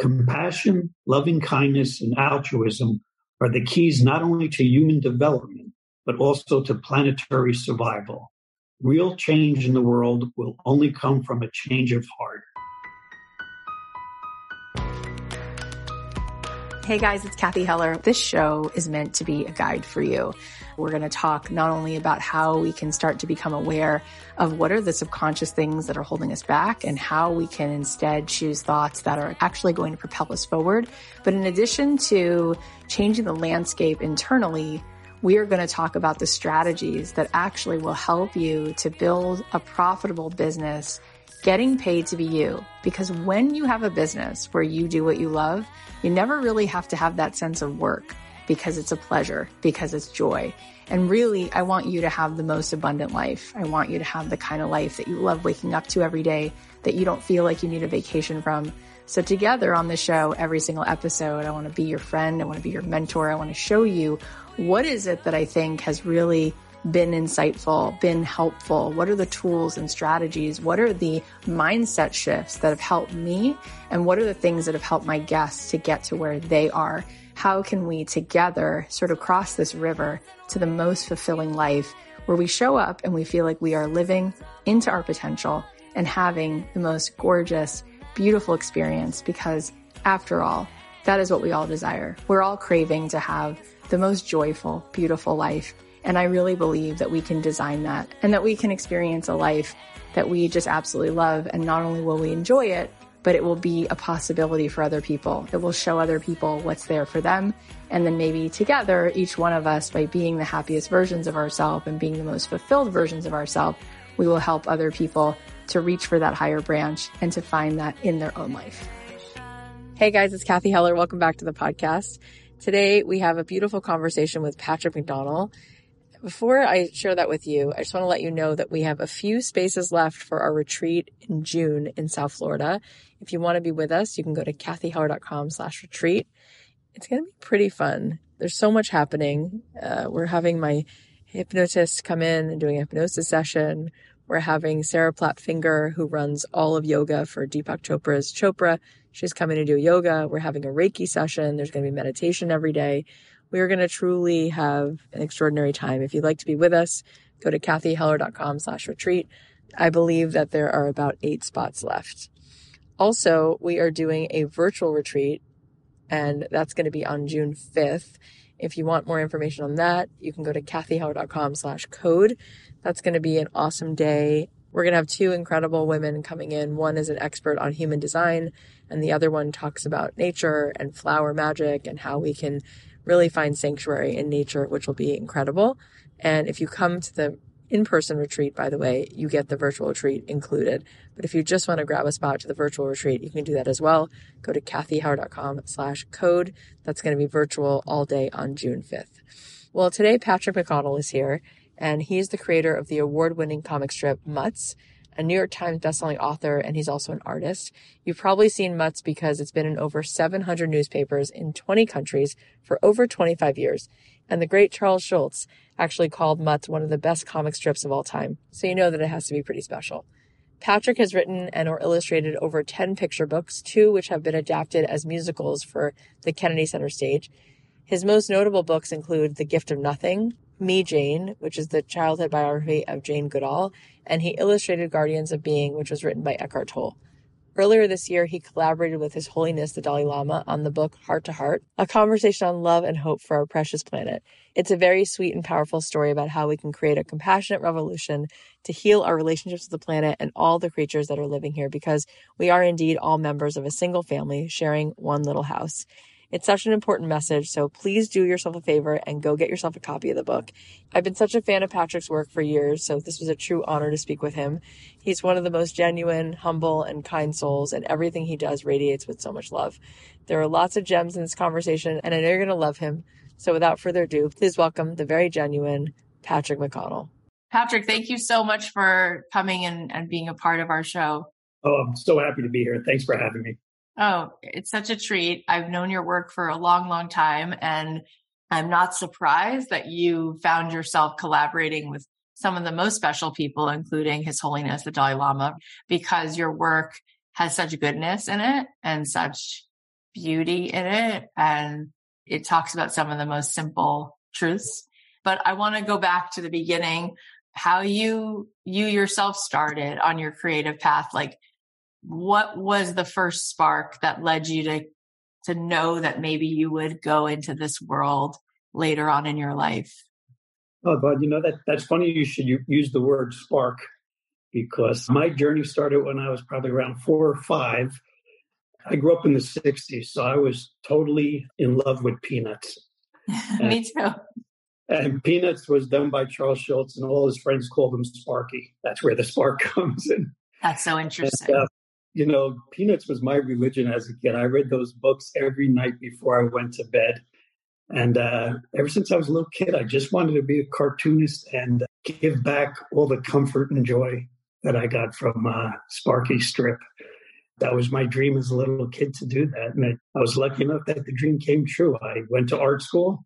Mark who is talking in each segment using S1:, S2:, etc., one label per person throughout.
S1: Compassion, loving kindness, and altruism are the keys not only to human development, but also to planetary survival. Real change in the world will only come from a change of heart.
S2: Hey guys, it's Cathy Heller. This show is meant to be a guide for you. We're going to talk not only about how we can start to become aware of what are the subconscious things that are holding us back and how we can instead choose thoughts that are actually going to propel us forward. But in addition to changing the landscape internally, we are going to talk about the strategies that actually will help you to build a profitable business getting paid to be you. Because when you have a business where you do what you love, you never really have to have that sense of work because it's a pleasure, because it's joy. And really, I want you to have the most abundant life. I want you to have the kind of life that you love waking up to every day, that you don't feel like you need a vacation from. So together on the show, every single episode, I want to be your friend. I want to be your mentor. I want to show you what is it that I think has really been insightful, been helpful? What are the tools and strategies? What are the mindset shifts that have helped me? And what are the things that have helped my guests to get to where they are? How can we together sort of cross this river to the most fulfilling life where we show up and we feel like we are living into our potential and having the most gorgeous, beautiful experience because after all, that is what we all desire. We're all craving to have the most joyful, beautiful life. And I really believe that we can design that and that we can experience a life that we just absolutely love. And not only will we enjoy it, but it will be a possibility for other people. It will show other people what's there for them. And then maybe together, each one of us, by being the happiest versions of ourselves and being the most fulfilled versions of ourselves, we will help other people to reach for that higher branch and to find that in their own life. Hey guys, it's Cathy Heller. Welcome back to the podcast. Today we have a beautiful conversation with Patrick McDonnell. Before I share that with you, I just want to let you know that we have a few spaces left for our retreat in June in South Florida. If you want to be with us, you can go to cathyheller.com slash retreat. It's going to be pretty fun. There's so much happening. Uh, we're having my hypnotist come in and doing a hypnosis session. We're having Sarah Platt Finger, who runs all of yoga for Deepak Chopra's Chopra. She's coming to do yoga. We're having a Reiki session. There's going to be meditation every day we are going to truly have an extraordinary time. If you'd like to be with us, go to cathyheller.com slash retreat. I believe that there are about eight spots left. Also, we are doing a virtual retreat and that's going to be on June 5th. If you want more information on that, you can go to cathyheller.com slash code. That's going to be an awesome day. We're going to have two incredible women coming in. One is an expert on human design and the other one talks about nature and flower magic and how we can really find sanctuary in nature, which will be incredible. And if you come to the in-person retreat, by the way, you get the virtual retreat included. But if you just want to grab a spot to the virtual retreat, you can do that as well. Go to cathyheller.com slash code. That's going to be virtual all day on June 5th. Well, today Patrick McDonnell is here and he's the creator of the award-winning comic strip Mutts a New York Times bestselling author, and he's also an artist. You've probably seen Mutts because it's been in over 700 newspapers in 20 countries for over 25 years. And the great Charles Schulz actually called Mutts one of the best comic strips of all time. So you know that it has to be pretty special. Patrick has written and or illustrated over 10 picture books, two which have been adapted as musicals for the Kennedy Center stage. His most notable books include The Gift of Nothing, Me Jane, which is the childhood biography of Jane Goodall, and he illustrated Guardians of Being, which was written by Eckhart Tolle. Earlier this year, he collaborated with His Holiness the Dalai Lama on the book Heart to Heart, a conversation on love and hope for our precious planet. It's a very sweet and powerful story about how we can create a compassionate revolution to heal our relationships with the planet and all the creatures that are living here because we are indeed all members of a single family sharing one little house. It's such an important message, so please do yourself a favor and go get yourself a copy of the book. I've been such a fan of Patrick's work for years, so this was a true honor to speak with him. He's one of the most genuine, humble, and kind souls, and everything he does radiates with so much love. There are lots of gems in this conversation, and I know you're going to love him. So without further ado, please welcome the very genuine Patrick McDonnell. Patrick, thank you so much for coming and, and being a part of our show.
S1: Oh, I'm so happy to be here. Thanks for having me.
S2: Oh, it's such a treat. I've known your work for a long, long time, and I'm not surprised that you found yourself collaborating with some of the most special people, including His Holiness the Dalai Lama, because your work has such goodness in it and such beauty in it and it talks about some of the most simple truths. But I want to go back to the beginning, how you, you yourself started on your creative path. Like what was the first spark that led you to, to know that maybe you would go into this world later on in your life?
S1: Oh, but you know that that's funny. You should use the word spark because my journey started when I was probably around four or five. I grew up in the '60s, so I was totally in love with Peanuts.
S2: Me too.
S1: And Peanuts was done by Charles Schulz, and all his friends called him Sparky. That's where the spark comes in.
S2: That's so interesting.
S1: And, uh, you know, Peanuts was my religion as a kid. I read those books every night before I went to bed. And uh, ever since I was a little kid, I just wanted to be a cartoonist and give back all the comfort and joy that I got from uh, Sparky Strip. That was my dream as a little kid to do that. And I, I was lucky enough that the dream came true. I went to art school.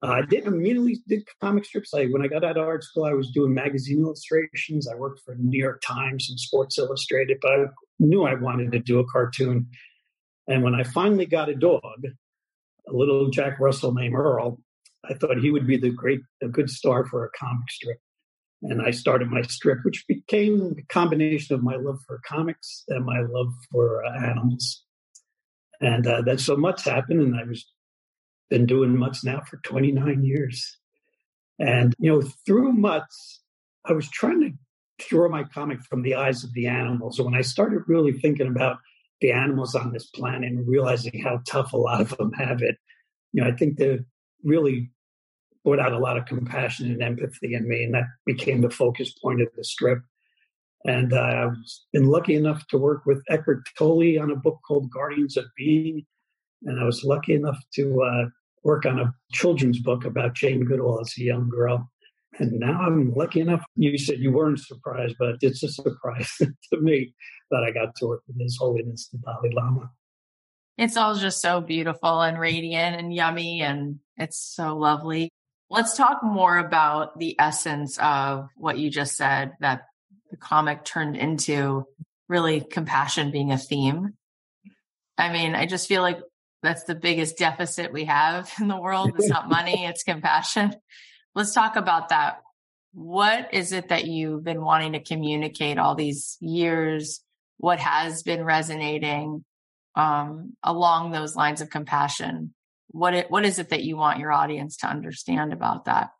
S1: Uh, I didn't immediately did comic strips. I, when I got out of art school, I was doing magazine illustrations. I worked for the New York Times and Sports Illustrated, but I knew I wanted to do a cartoon. And when I finally got a dog, a little Jack Russell named Earl, I thought he would be the great, a good star for a comic strip. And I started my strip, which became a combination of my love for comics and my love for uh, animals. And uh, then so much happened, and I was been doing Mutts now for 29 years. And you know, through Mutts, I was trying to draw my comic from the eyes of the animals. When I started really thinking about the animals on this planet and realizing how tough a lot of them have it. You know, I think they really brought out a lot of compassion and empathy in me, and that became the focus point of the strip. And uh, I've been lucky enough to work with Eckhart Tolle on a book called Guardians of Being, and I was lucky enough to uh, work on a children's book about Jane Goodall as a young girl. And now I'm lucky enough. You said you weren't surprised, but it's a surprise to me that I got to work with His Holiness the Dalai Lama.
S2: It's all just so beautiful and radiant and yummy, and it's so lovely. Let's talk more about the essence of what you just said that the comic turned into really compassion being a theme. I mean, I just feel like that's the biggest deficit we have in the world. It's not money, it's compassion. Let's talk about that. What is it that you've been wanting to communicate all these years? What has been resonating um, along those lines of compassion? What it, what is it that you want your audience to understand about that?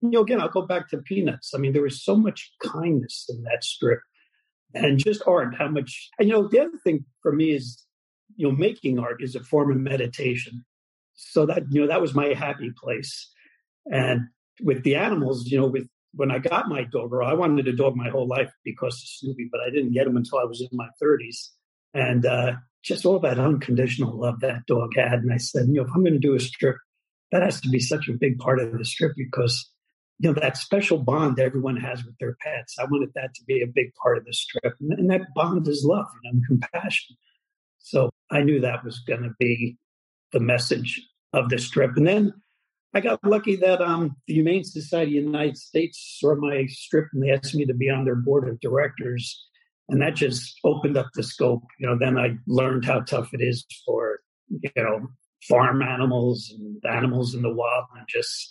S1: You know, again, I'll go back to Peanuts. I mean, there was so much kindness in that strip, and just art. How much? And you know, the other thing for me is, you know, making art is a form of meditation. So that you know, that was my happy place. And with the animals, you know, with when I got my dog, or I wanted a dog my whole life because of Snoopy, but I didn't get him until I was in my 30s. And uh, just all that unconditional love that dog had. And I said, you know, if I'm going to do a strip, that has to be such a big part of the strip because, you know, that special bond everyone has with their pets. I wanted that to be a big part of the strip. And, and that bond is love and compassion. So I knew that was going to be the message of this trip. And then I got lucky that um, the Humane Society of the United States saw my strip and they asked me to be on their board of directors. And that just opened up the scope. You know, then I learned how tough it is for, you know, farm animals and animals in the wild and just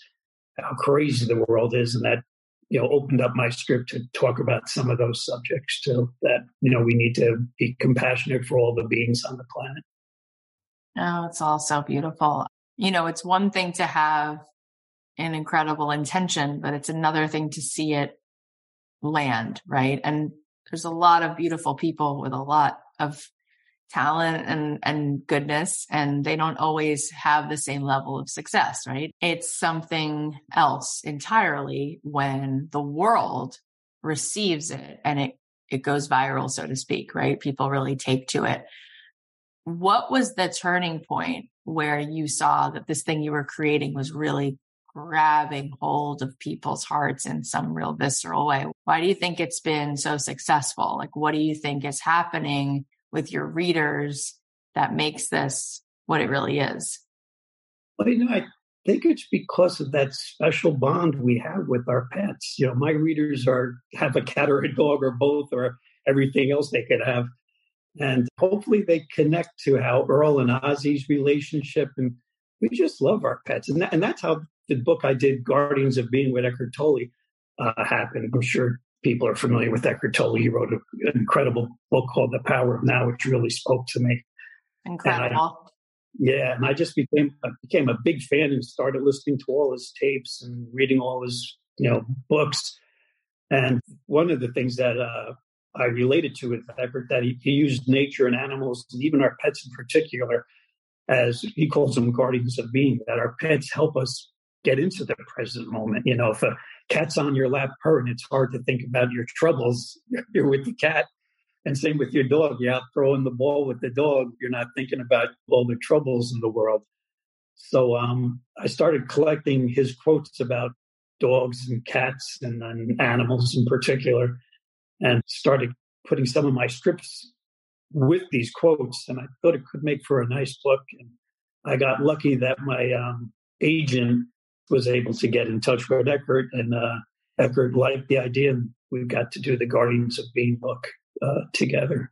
S1: how crazy the world is. And that, you know, opened up my script to talk about some of those subjects too, that, you know, we need to be compassionate for all the beings on the planet.
S2: Oh, it's all so beautiful you know, it's one thing to have an incredible intention, but it's another thing to see it land, right? And there's a lot of beautiful people with a lot of talent and and goodness and they don't always have the same level of success right it's something else entirely when the world receives it and it it goes viral so to speak right people really take to it what was the turning point where you saw that this thing you were creating was really grabbing hold of people's hearts in some real visceral way. Why do you think it's been so successful? Like, what do you think is happening with your readers that makes this what it really is?
S1: Well, you know, I think it's because of that special bond we have with our pets. You know, my readers are have a cat or a dog or both or everything else they could have. And hopefully they connect to how Earl and Ozzy's relationship. And we just love our pets. And, that, and that's how the book I did, Guardians of Being with Eckhart Tolle, uh, happened. I'm sure people are familiar with Eckhart Tolle. He wrote an incredible book called The Power of Now, which really spoke to me.
S2: Incredible.
S1: I, yeah, and I just became I became a big fan and started listening to all his tapes and reading all his you know books. And one of the things that uh, I related to with Eckhart that he, he used nature and animals and even our pets in particular as he calls them guardians of being. That our pets help us get into the present moment. You know, if a cat's on your lap purring, it's hard to think about your troubles. You're with the cat and same with your dog. You're out throwing the ball with the dog. You're not thinking about all the troubles in the world. So um, I started collecting his quotes about dogs and cats and, and animals in particular, and started putting some of my strips with these quotes. And I thought it could make for a nice book. And I got lucky that my um, agent was able to get in touch with Eckhart, and uh, Eckhart liked the idea, and we got to do the Guardians of Being book uh, together.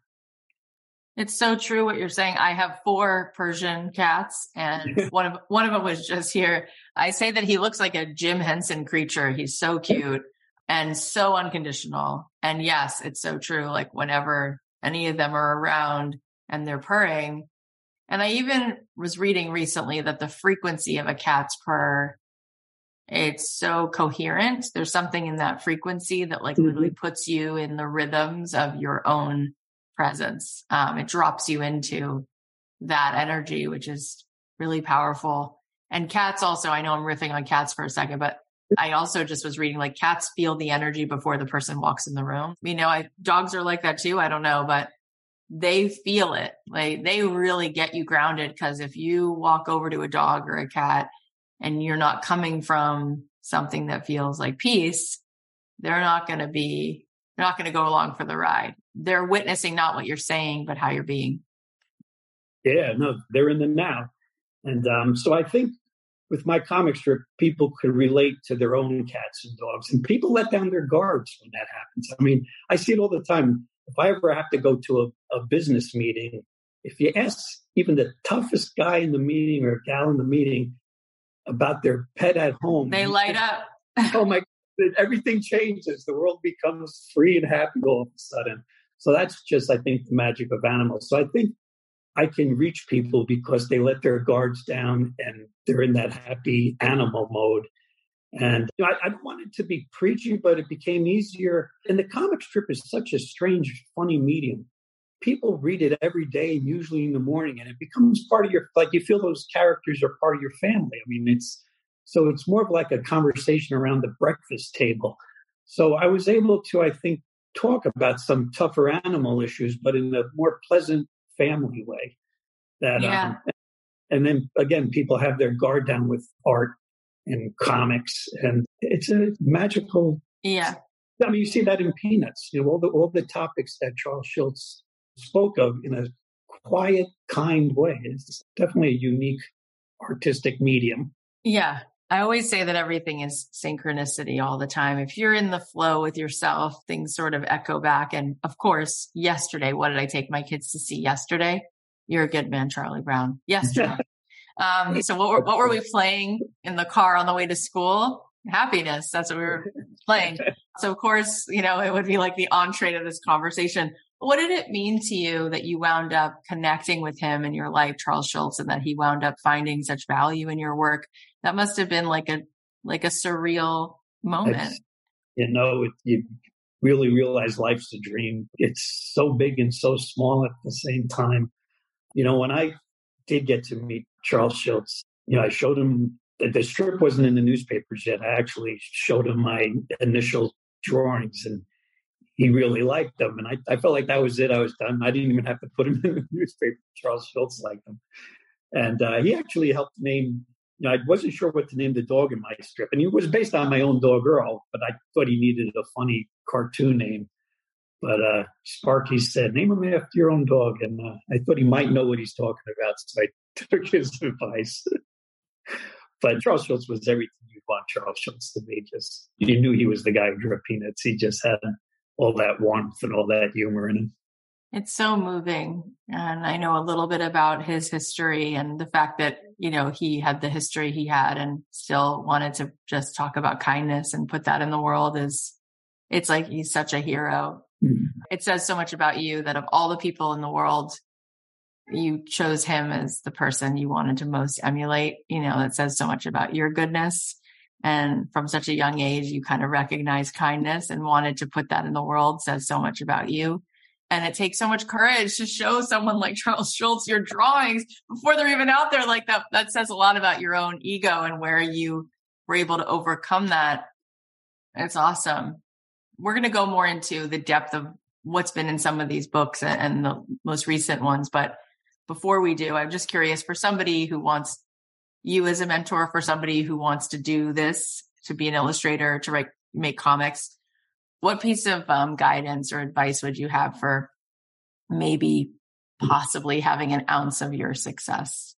S2: It's so true what you're saying. I have four Persian cats, and one of one of them was just here. I say that he looks like a Jim Henson creature. He's so cute and so unconditional. And yes, it's so true. Like whenever any of them are around and they're purring, and I even was reading recently that the frequency of a cat's purr it's so coherent. There's something in that frequency that like mm-hmm. literally puts you in the rhythms of your own presence. Um, it drops you into that energy, which is really powerful. And cats also, I know I'm riffing on cats for a second, but I also just was reading like cats feel the energy before the person walks in the room. You know, I, dogs are like that too. I don't know, but they feel it. Like they really get you grounded because if you walk over to a dog or a cat and you're not coming from something that feels like peace, they're not going to be, they're not going to go along for the ride. They're witnessing not what you're saying, but how you're being.
S1: Yeah, no, they're in the now. And um, so I think with my comic strip, people could relate to their own cats and dogs, and people let down their guards when that happens. I mean, I see it all the time. If I ever have to go to a, a business meeting, if you ask even the toughest guy in the meeting or gal in the meeting, about their pet at home.
S2: They light up.
S1: oh my, everything changes. The world becomes free and happy all of a sudden. So that's just, I think, the magic of animals. So I think I can reach people because they let their guards down and they're in that happy animal mode. And you know, I, I don't want it to be preachy, but it became easier. And the comic strip is such a strange, funny medium people read it every day, and usually in the morning, and it becomes part of your like you feel those characters are part of your family. I mean, it's so it's more of like a conversation around the breakfast table. So I was able to, I think, talk about some tougher animal issues, but in a more pleasant family way. That yeah. um, and then again, people have their guard down with art and comics, and it's a magical.
S2: Yeah.
S1: I mean, you see that in Peanuts. You know, all the all the topics that Charles Schulz spoke of in a quiet, kind way. It's definitely a unique artistic medium.
S2: Yeah. I always say that everything is synchronicity all the time. If you're in the flow with yourself, things sort of echo back. And of course, yesterday, what did I take my kids to see yesterday? You're a good man, Charlie Brown. Yesterday. um, so what were, what were we playing in the car on the way to school? Happiness. That's what we were playing. So of course, you know, it would be like the entree to this conversation. What did it mean to you that you wound up connecting with him in your life, Charles Schulz, and that he wound up finding such value in your work? That must have been like a like a surreal moment. It's,
S1: you know, it, you really realize life's a dream. It's so big and so small at the same time. You know, when I did get to meet Charles Schulz, you know, I showed him that the strip wasn't in the newspapers yet. I actually showed him my initial drawings and he really liked them. And I, I felt like that was it. I was done. I didn't even have to put him in the newspaper. Charles Schulz liked them. And uh, he actually helped name, you know, I wasn't sure what to name the dog in my strip. And he was based on my own dog, Earl, but I thought he needed a funny cartoon name. But uh, Sparky said, name him after your own dog. And uh, I thought he might know what he's talking about. So I took his advice. but Charles Schulz was everything you'd want Charles Schulz to be. Just you knew he was the guy who drew peanuts. He just had all that warmth and all that humor in him.
S2: It's so moving. And I know a little bit about his history and the fact that, you know, he had the history he had and still wanted to just talk about kindness and put that in the world is, it's like he's such a hero. Mm-hmm. It says so much about you that of all the people in the world, you chose him as the person you wanted to most emulate. You know, it says so much about your goodness. And from such a young age, you kind of recognize kindness and wanted to put that in the world says so much about you. And it takes so much courage to show someone like Charles Schulz your drawings before they're even out there like that. That says a lot about your own ego and where you were able to overcome that. It's awesome. We're going to go more into the depth of what's been in some of these books and the most recent ones. But before we do, I'm just curious for somebody who wants you as a mentor, for somebody who wants to do this, to be an illustrator, to write, make comics what piece of um, guidance or advice would you have for maybe possibly having an ounce of your success?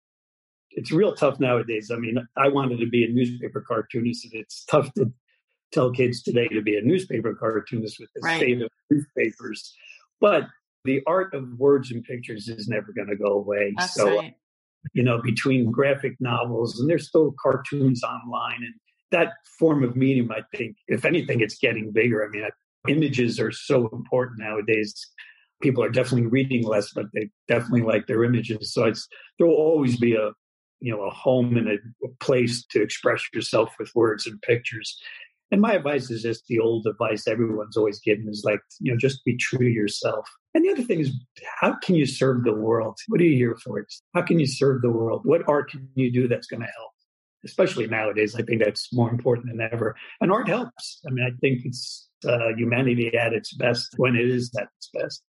S1: It's real tough nowadays. I mean, I wanted to be a newspaper cartoonist, and it's tough to tell kids today to be a newspaper cartoonist with the right. state of newspapers. But the art of words and pictures is never going to go away.
S2: That's so, right.
S1: You know, between graphic novels and there's still cartoons online and that form of medium, I think, if anything, it's getting bigger. I mean, images are so important nowadays. People are definitely reading less, but they definitely like their images. So it's there will always be a you know a home and a, a place to express yourself with words and pictures. And my advice is just the old advice everyone's always given is like, you know, just be true to yourself. And the other thing is, how can you serve the world? What are you here for? How can you serve the world? What art can you do that's going to help? especially nowadays. I think that's more important than ever. And art helps. I mean, I think it's uh, humanity at its best when it is at its best.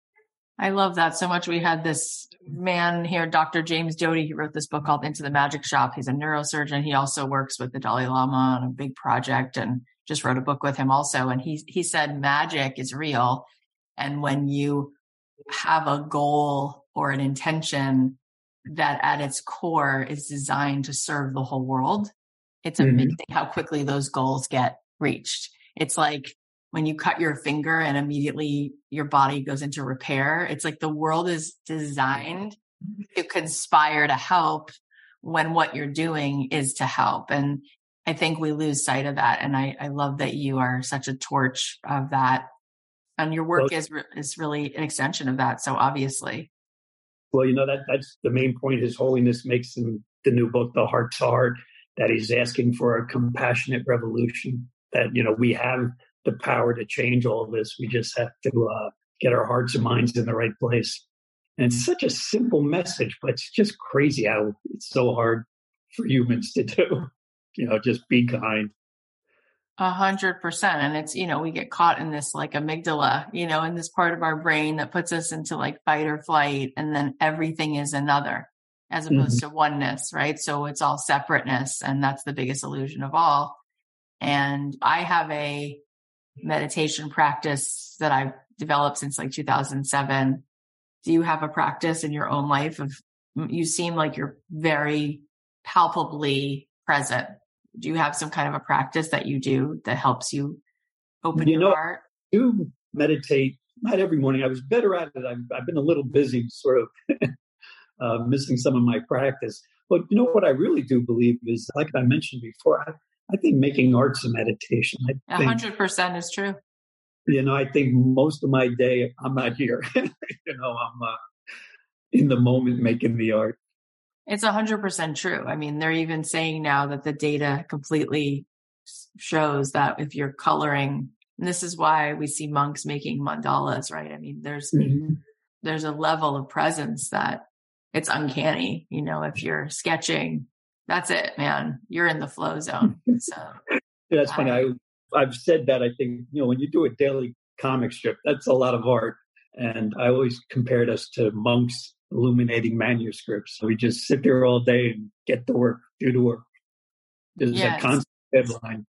S2: I love that so much. We had this man here, Dr. James Doty. He wrote this book called Into the Magic Shop. He's a neurosurgeon. He also works with the Dalai Lama on a big project and just wrote a book with him also. And he he said magic is real, and when you have a goal or an intention that at its core is designed to serve the whole world. It's mm-hmm. amazing how quickly those goals get reached. It's like when you cut your finger and immediately your body goes into repair. It's like the world is designed to conspire to help when what you're doing is to help. And I think we lose sight of that. And I, I love that you are such a torch of that. And your work well, is, is really an extension of that. So obviously.
S1: Well, you know that that's the main point. His Holiness makes in the new book, The Heart to Heart, that he's asking for a compassionate revolution. That you know we have the power to change all this. We just have to uh, get our hearts and minds in the right place. And it's such a simple message, but it's just crazy how it's so hard for humans to do. You know, just be kind.
S2: A hundred percent. And it's, you know, we get caught in this like amygdala, you know, in this part of our brain that puts us into like fight or flight. And then everything is another as opposed mm-hmm. to oneness, right? So it's all separateness. And that's the biggest illusion of all. And I have a meditation practice that I've developed since like 2007. Do you have a practice in your own life of, you seem like you're very palpably present do you have some kind of a practice that you do that helps you open you your know, heart?
S1: I do meditate not every morning. I was better at it. I've, I've been a little busy, sort of uh, missing some of my practice. But you know what I really do believe is, like I mentioned before, I, I think making art's a meditation.
S2: A hundred percent is true.
S1: You know, I think most of my day I'm not here. you know, I'm uh, in the moment making the art.
S2: It's 100% true. I mean, they're even saying now that the data completely shows that if you're coloring, and this is why we see monks making mandalas, right? I mean, there's, mm-hmm. there's a level of presence that it's uncanny. You know, if you're sketching, that's it, man. You're in the flow zone. So
S1: yeah, that's funny. I, I've said that. I think, you know, when you do a daily comic strip, that's a lot of art. And I always compared us to monks illuminating manuscripts. We just sit there all day and get the work, do the work. There's yes. a constant deadline.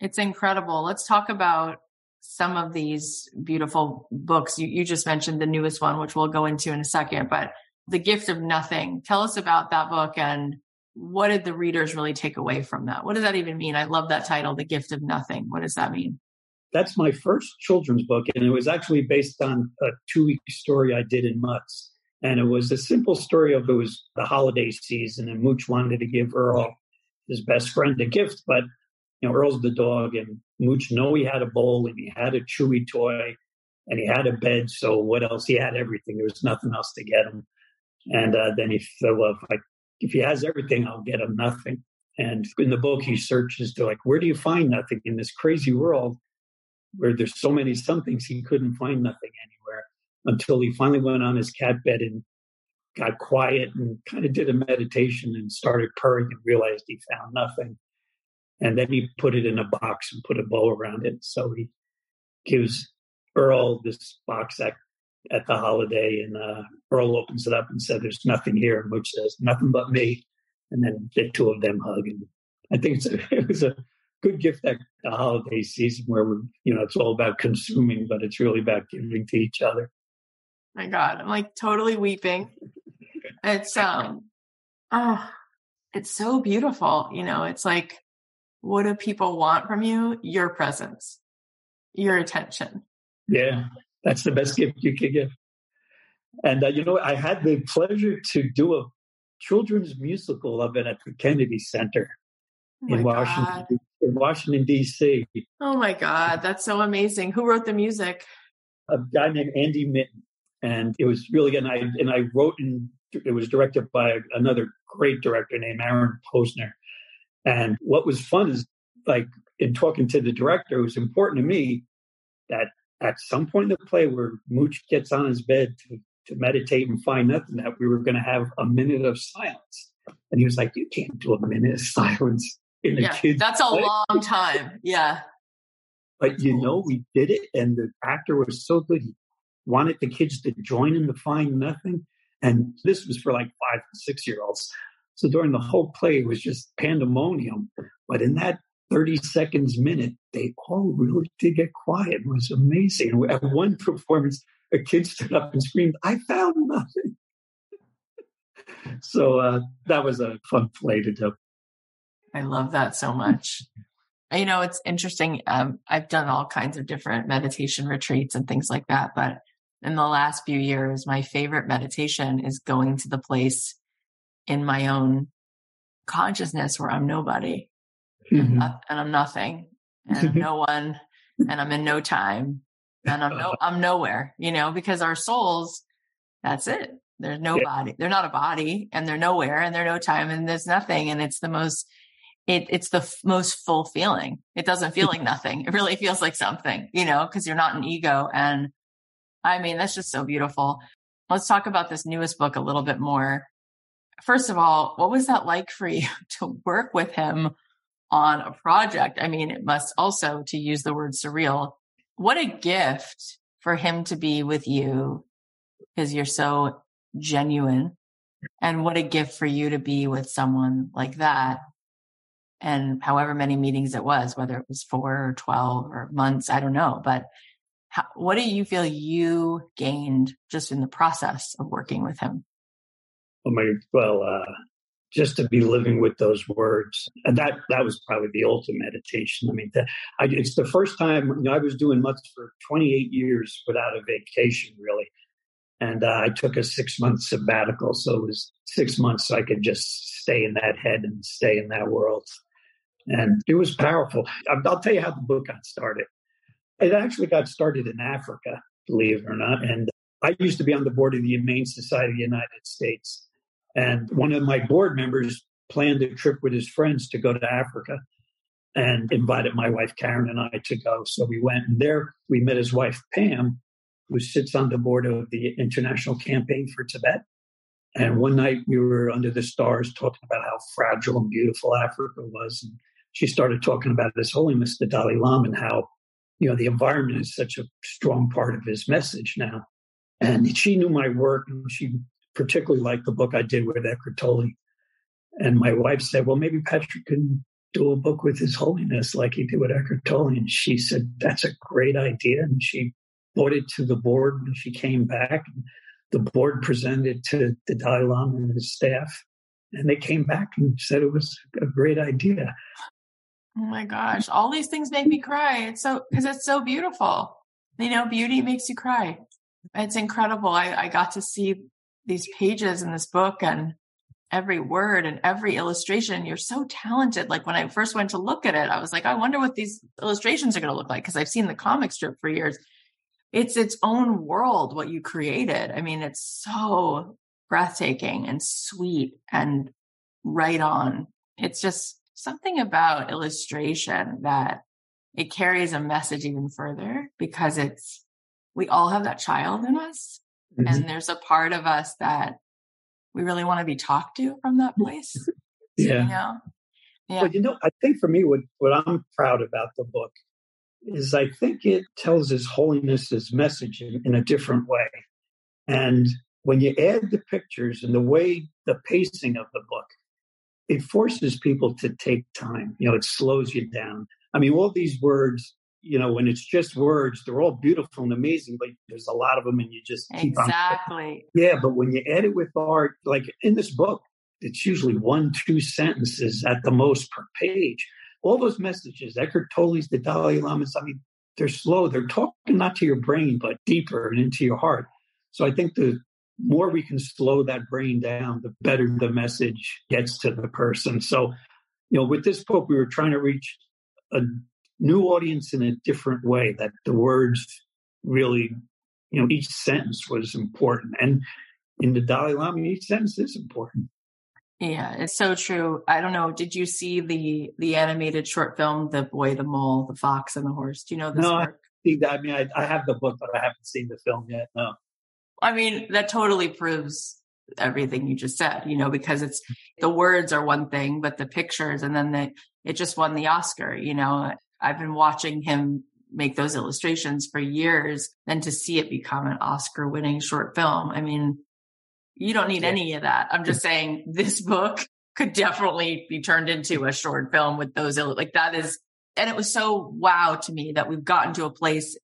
S2: It's incredible. Let's talk about some of these beautiful books. You, you just mentioned the newest one, which we'll go into in a second, but The Gift of Nothing. Tell us about that book and what did the readers really take away from that? What does that even mean? I love that title, The Gift of Nothing. What does that mean?
S1: that's my first children's book, and it was actually based on a two week story I did in Mutts. And it was a simple story of it was the holiday season, and Mooch wanted to give Earl, his best friend, a gift, but you know, Earl's the dog, and Mooch know he had a bowl and he had a chewy toy and he had a bed. So what else? He had everything. There was nothing else to get him. And uh, then he "Well, if, I, if he has everything, I'll get him nothing." And in the book, he searches to like, where do you find nothing in this crazy world where there's so many somethings he couldn't find nothing anywhere until he finally went on his cat bed and got quiet and kind of did a meditation and started purring and realized he found nothing. And then he put it in a box and put a bow around it. So he gives Earl this box at, at the holiday, and uh, Earl opens it up and said, "There's nothing here." And Mooch says, "Nothing but me." And then the two of them hug, and I think a, it was a good gift at the holiday season where we, you know, it's all about consuming, but it's really about giving to each other.
S2: My God, I'm like totally weeping. It's um, oh, it's so beautiful. You know, it's like, what do people want from you? Your presence, your attention.
S1: Yeah, that's the best gift you could give. And uh, you know, I had the pleasure to do a children's musical of it at the Kennedy Center oh in Washington, God. in Washington D.C.
S2: Oh my God, that's so amazing! Who wrote the music?
S1: A guy named Andy Mitton, and it was really good. And I and I wrote and it was directed by another great director named Aaron Posner. And what was fun is like in talking to the director, it was important to me that at some point in the play where Mooch gets on his bed to, to meditate and find nothing, that we were going to have a minute of silence. And he was like, You can't do a minute of silence in a
S2: yeah,
S1: kid's
S2: That's
S1: play.
S2: a long time. Yeah.
S1: But you know, we did it, and the actor was so good. He wanted the kids to join him to find nothing. And this was for like five, six year olds. So during the whole play, it was just pandemonium. But in that 30 seconds minute, they all really did get quiet. It was amazing. And at one performance, a kid stood up and screamed, I found nothing. so uh, that was a fun play to do.
S2: I love that so much. You know, it's interesting. Um, I've done all kinds of different meditation retreats and things like that. But in the last few years, my favorite meditation is going to the place in my own consciousness where I'm nobody mm-hmm. and, I'm nothing and I'm no one and I'm in no time and I'm no I'm nowhere, you know, because our souls, that's it. There's no yeah. body. They're not a body and they're nowhere and they're no time and there's nothing. And it's the most, it, it's the f- most full feeling. It doesn't feel like nothing. It really feels like something, you know, because you're not an ego. And I mean, that's just so beautiful. Let's talk about this newest book a little bit more. First of all, what was that like for you to work with him on a project. I mean, it must also, to use the word surreal, what a gift for him to be with you because you're so genuine. And what a gift for you to be with someone like that. And however many meetings it was, whether it was four or 12 or months, I don't know. But how, what do you feel you gained just in the process of working with him?
S1: Oh my, well, uh, just to be living with those words. And that that was probably the ultimate meditation. I mean, I, it's the first time you know, I was doing Mutts for 28 years without a vacation, really. And uh, I took a six month sabbatical. So it was six months so I could just stay in that head and stay in that world. And it was powerful. I'll tell you how the book got started. It actually got started in Africa, believe it or not. And I used to be on the board of the Humane Society of the United States. And one of my board members planned a trip with his friends to go to Africa and invited my wife Karen and I to go. So we went and there we met his wife Pam, who sits on the board of the International Campaign for Tibet. And one night we were under the stars talking about how fragile and beautiful Africa was. And she started talking about His Holiness, the Dalai Lama, and how, you know, the environment is such a strong part of his message now. And she knew my work and she particularly liked the book I did with Eckhart Tolle. And my wife said, well, maybe Patrick can do a book with His Holiness like he did with Eckhart Tolle. And she said, that's a great idea. And she brought it to the board when she came back. And the board presented it to the Dalai Lama and his staff. And they came back and said it was a great idea.
S2: Oh my gosh. All these things make me cry. It's so, cause it's so beautiful. You know, beauty makes you cry. It's incredible. I, I got to see these pages in this book and every word and every illustration. You're so talented. Like when I first went to look at it, I was like, I wonder what these illustrations are going to look like. Cause I've seen the comic strip for years. It's its own world, what you created. I mean, it's so breathtaking and sweet and right on. It's just something about illustration that it carries a message even further because it's, we all have that child in us. Mm-hmm. And there's a part of us that we really want to be talked to from that place.
S1: yeah. You know? Yeah. Well, you know, I think for me, what, what I'm proud about the book is I think it tells His Holiness's message in, in a different way. And when you add the pictures and the way the pacing of the book, it forces people to take time. You know, it slows you down. I mean, all these words, you know, when it's just words, they're all beautiful and amazing, but there's a lot of them and you just keep
S2: exactly.
S1: on. Yeah, but when you add it with art, like in this book, it's usually one, two sentences at the most per page. All those messages, Eckhart Tolle's, the Dalai Lama's, I mean, they're slow. They're talking not to your brain, but deeper and into your heart. So I think the more we can slow that brain down, the better the message gets to the person. So, you know, with this book, we were trying to reach a new audience in a different way, that the words really, you know, each sentence was important. And in the Dalai Lama, each sentence is important.
S2: Yeah, it's so true. I don't know. Did you see the the animated short film, The Boy, the Mole, the Fox, and the Horse? Do you know this
S1: no,
S2: work?
S1: I, I mean, I, I have the book, but I haven't seen the film yet. No.
S2: I mean, that totally proves everything you just said, you know, because it's the words are one thing, but the pictures and then the, it just won the Oscar, you know. I've been watching him make those illustrations for years and to see it become an Oscar winning short film. I mean, you don't need yeah. any of that. I'm just saying this book could definitely be turned into a short film with those like that is and it was so wow to me that we've gotten to a place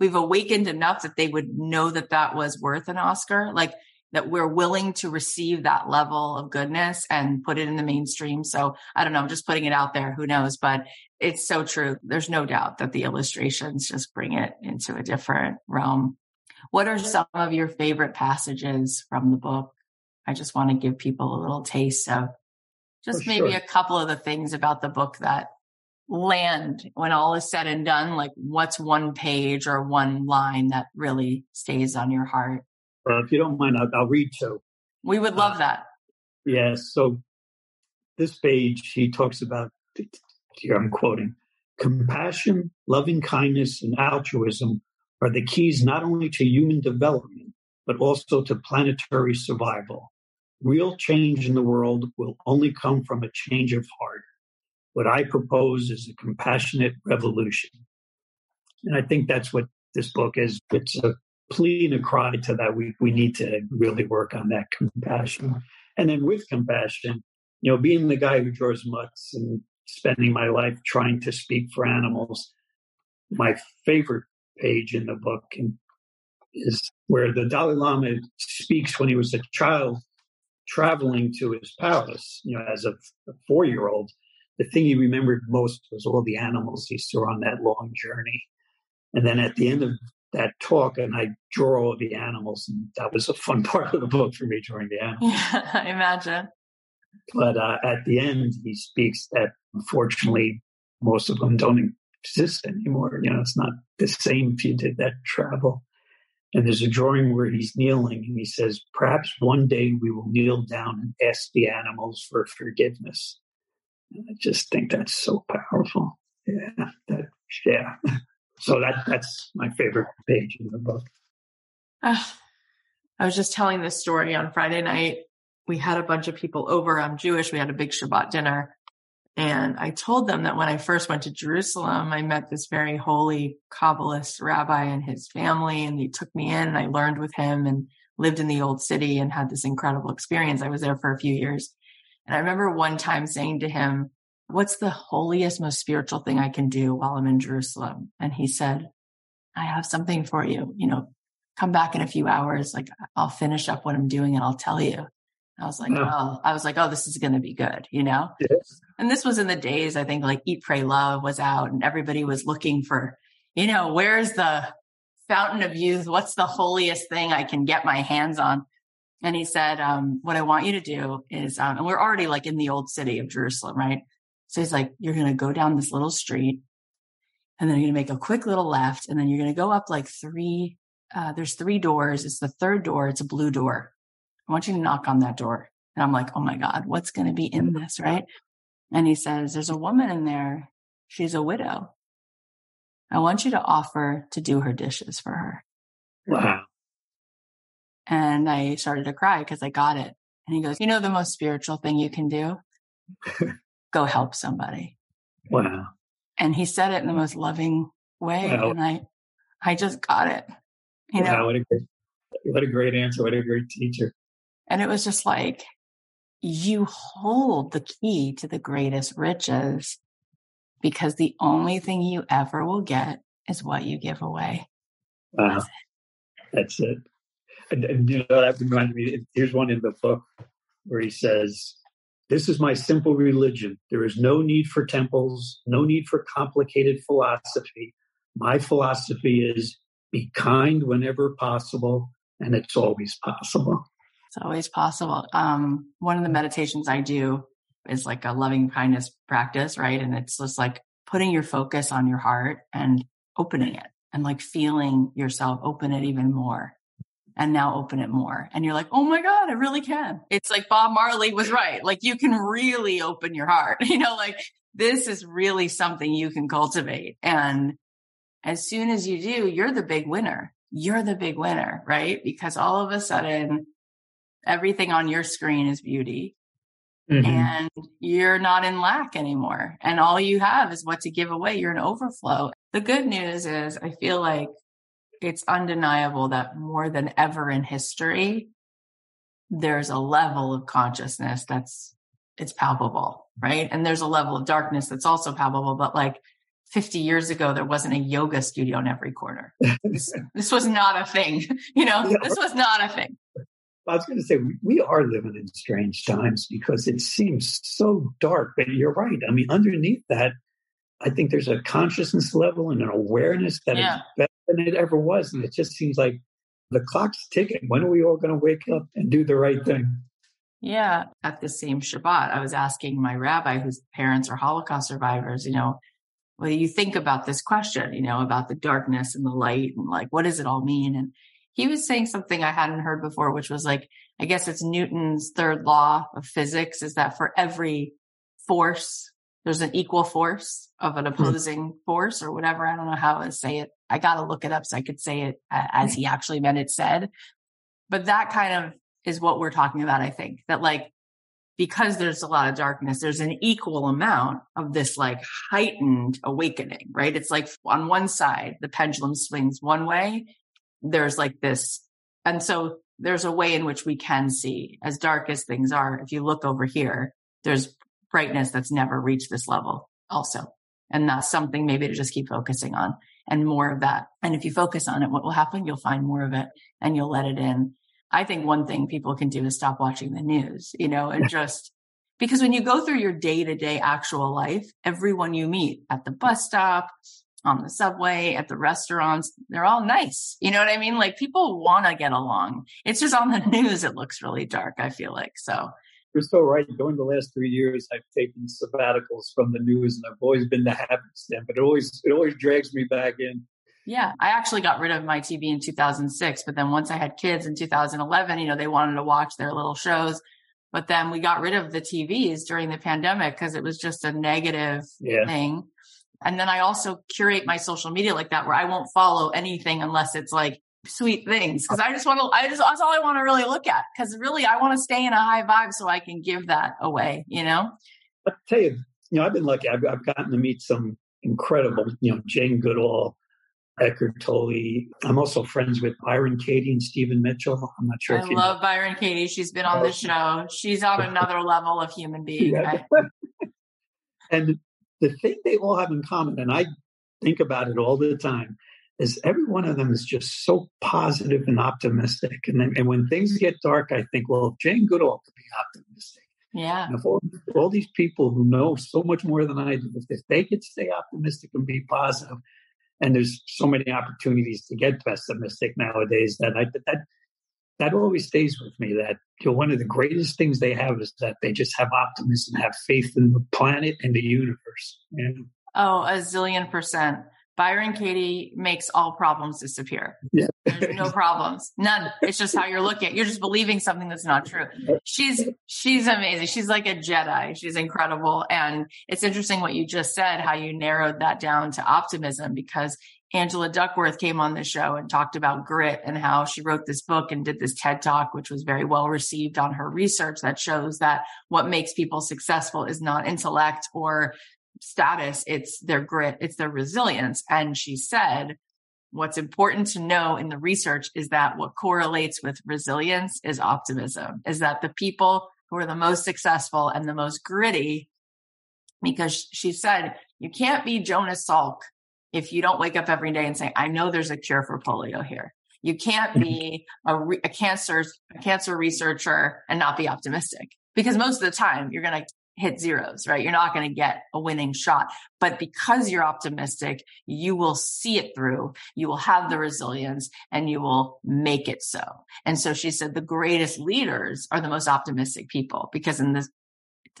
S2: we've awakened enough that they would know that that was worth an Oscar, like that we're willing to receive that level of goodness and put it in the mainstream. So I don't know, I'm just putting it out there. Who knows? But it's so true. There's no doubt that the illustrations just bring it into a different realm. What are some of your favorite passages from the book? I just want to give people a little taste of just For maybe sure. a couple of the things about the book that land when all is said and done? Like, what's one page or one line that really stays on your heart?
S1: Uh, if you don't mind, I'll, I'll read two.
S2: We would love uh, that.
S1: Yes. so this page, he talks about, here I'm quoting, compassion, loving kindness, and altruism are the keys not only to human development, but also to planetary survival. Real change in the world will only come from a change of heart. What I propose is a compassionate revolution. And I think that's what this book is. It's a plea and a cry to that. We, we need to really work on that compassion. And then with compassion, you know, being the guy who draws mutts and spending my life trying to speak for animals, my favorite page in the book is where the Dalai Lama speaks when he was a child traveling to his palace, you know, as a, four year old the thing he remembered most was all the animals he saw on that long journey. And then at the end of that talk, and I draw all the animals, and that was a fun part of the book for me, drawing the animals.
S2: Yeah, I imagine.
S1: But uh, at the end, he speaks that unfortunately most of them don't exist anymore. You know, it's not the same if you did that travel. And there's a drawing where he's kneeling and he says, Perhaps one day we will kneel down and ask the animals for forgiveness. I just think that's so powerful. Yeah, that, yeah. So that that's my favorite page in the book.
S2: Uh, I was just telling this story on Friday night. We had a bunch of people over. I'm Jewish. We had a big Shabbat dinner. And I told them that when I first went to Jerusalem, I met this very holy Kabbalist rabbi and his family, and he took me in and I learned with him and lived in the old city and had this incredible experience. I was there for a few years. And I remember one time saying to him, What's the holiest, most spiritual thing I can do while I'm in Jerusalem? And he said, I have something for you. You know, come back in a few hours. Like I'll finish up what I'm doing and I'll tell you. I was like, oh, I was like, oh, this is going to be good, you know? Yes. And this was in the days, I think like Eat, Pray, Love was out and everybody was looking for, you know, where's the fountain of youth? What's the holiest thing I can get my hands on? And he said, um, what I want you to do is, um, and we're already like in the old city of Jerusalem, right? So he's like, you're going to go down this little street and then you're going to make a quick little left and then you're going to go up like three, uh, there's three doors. It's the third door. It's a blue door. I want you to knock on that door. And I'm like, oh my God, what's going to be in this? Right. And he says, there's a woman in there. She's a widow. I want you to offer to do her dishes for her.
S1: Wow.
S2: And I started to cry because I got it. And he goes, you know, the most spiritual thing you can do? Go help somebody.
S1: Wow.
S2: And he said it in the most loving way. Wow. And I, I just got it. You wow, know,
S1: what a great, what a great answer. What a great teacher.
S2: And it was just like, you hold the key to the greatest riches because the only thing you ever will get is what you give away.
S1: Wow. That's it. That's it. And, and, you know, that reminded me, here's one in the book where he says, This is my simple religion. There is no need for temples, no need for complicated philosophy. My philosophy is be kind whenever possible, and it's always possible.
S2: It's always possible. Um, one of the meditations I do is like a loving kindness practice, right? And it's just like putting your focus on your heart and opening it and like feeling yourself open it even more and now open it more. And you're like, oh my God, I really can. It's like Bob Marley was right. Like you can really open your heart, you know, like this is really something you can cultivate. And as soon as you do, you're the big winner. You're the big winner, right? Because all of a sudden everything on your screen is beauty mm-hmm. and you're not in lack anymore. And all you have is what to give away. You're an overflow. The good news is I feel like it's undeniable that more than ever in history, there's a level of consciousness that's it's palpable, right? And there's a level of darkness that's also palpable, but like 50 years ago, there wasn't a yoga studio in every corner. This, this was not a thing. You know, yeah. this was not a thing.
S1: I was going to say we are living in strange times because it seems so dark. But you're right. I mean, underneath that, I think there's a consciousness level and an awareness that yeah. is better than it ever was, and it just seems like the clock's ticking. When are we all going to wake up and do the right thing?
S2: Yeah. At the same Shabbat, I was asking my rabbi, whose parents are Holocaust survivors, you know, what do you think about this question, you know, about the darkness and the light and like, what does it all mean? And he was saying something I hadn't heard before, which was like, I guess it's Newton's third law of physics is that for every force, there's an equal force of an hmm. opposing force or whatever. I don't know how to say it. I got to look it up so I could say it as mm-hmm. he actually meant it said. But that kind of is what we're talking about. I think that like, because there's a lot of darkness, there's an equal amount of this like heightened awakening, right? It's like on one side, the pendulum swings one way there's like this. And so there's a way in which we can see as dark as things are. If you look over here, there's brightness that's never reached this level also. And that's something maybe to just keep focusing on and more of that. And if you focus on it, what will happen? You'll find more of it and you'll let it in. I think one thing people can do is stop watching the news, you know, and just because when you go through your day to day actual life, everyone you meet at the bus stop, on the subway, at the restaurants. They're all nice. You know what I mean? Like people want to get along. It's just on the news, it looks really dark, I feel like. So
S1: you're so right. During the last three years, I've taken sabbaticals from the news and I've always been the happenstance, but it always, it always drags me back in.
S2: Yeah. I actually got rid of my TV in 2006, but then once I had kids in 2011, you know, they wanted to watch their little shows. But then we got rid of the TVs during the pandemic because it was just a negative yeah. thing. And then I also curate my social media like that where I won't follow anything unless it's like sweet things. Cause oh. I just want to, I just, that's all I want to really look at. Cause really I want to stay in a high vibe so I can give that away, you know?
S1: I tell you, you know, I've been lucky. I've, I've gotten to meet some incredible, you know, Jane Goodall, Eckhart Tolle. I'm also friends with Byron Katie and Stephen Mitchell. I'm not sure.
S2: I love know. Byron Katie. She's been on oh. the show. She's on another level of human being. Yeah.
S1: and the thing they all have in common, and I think about it all the time, is every one of them is just so positive and optimistic. And then, and when things get dark, I think, well, Jane Goodall could be optimistic.
S2: Yeah.
S1: And if all, all, these people who know so much more than I do, if they could stay optimistic and be positive, and there's so many opportunities to get pessimistic nowadays that I that that always stays with me. That you know, one of the greatest things they have is that they just have optimism, have faith in the planet and the universe.
S2: Oh, a zillion percent. Byron Katie makes all problems disappear.
S1: Yeah.
S2: There's no problems. None. It's just how you're looking. You're just believing something that's not true. She's she's amazing. She's like a Jedi. She's incredible. And it's interesting what you just said, how you narrowed that down to optimism because Angela Duckworth came on the show and talked about grit and how she wrote this book and did this TED talk, which was very well received on her research that shows that what makes people successful is not intellect or status, it's their grit, it's their resilience. And she said, what's important to know in the research is that what correlates with resilience is optimism, is that the people who are the most successful and the most gritty, because she said, you can't be Jonas Salk if you don't wake up every day and say, I know there's a cure for polio here. You can't be a, re- a cancer a cancer researcher and not be optimistic because most of the time you're going to hit zeros, right? You're not going to get a winning shot. But because you're optimistic, you will see it through. You will have the resilience and you will make it so. And so she said the greatest leaders are the most optimistic people because in this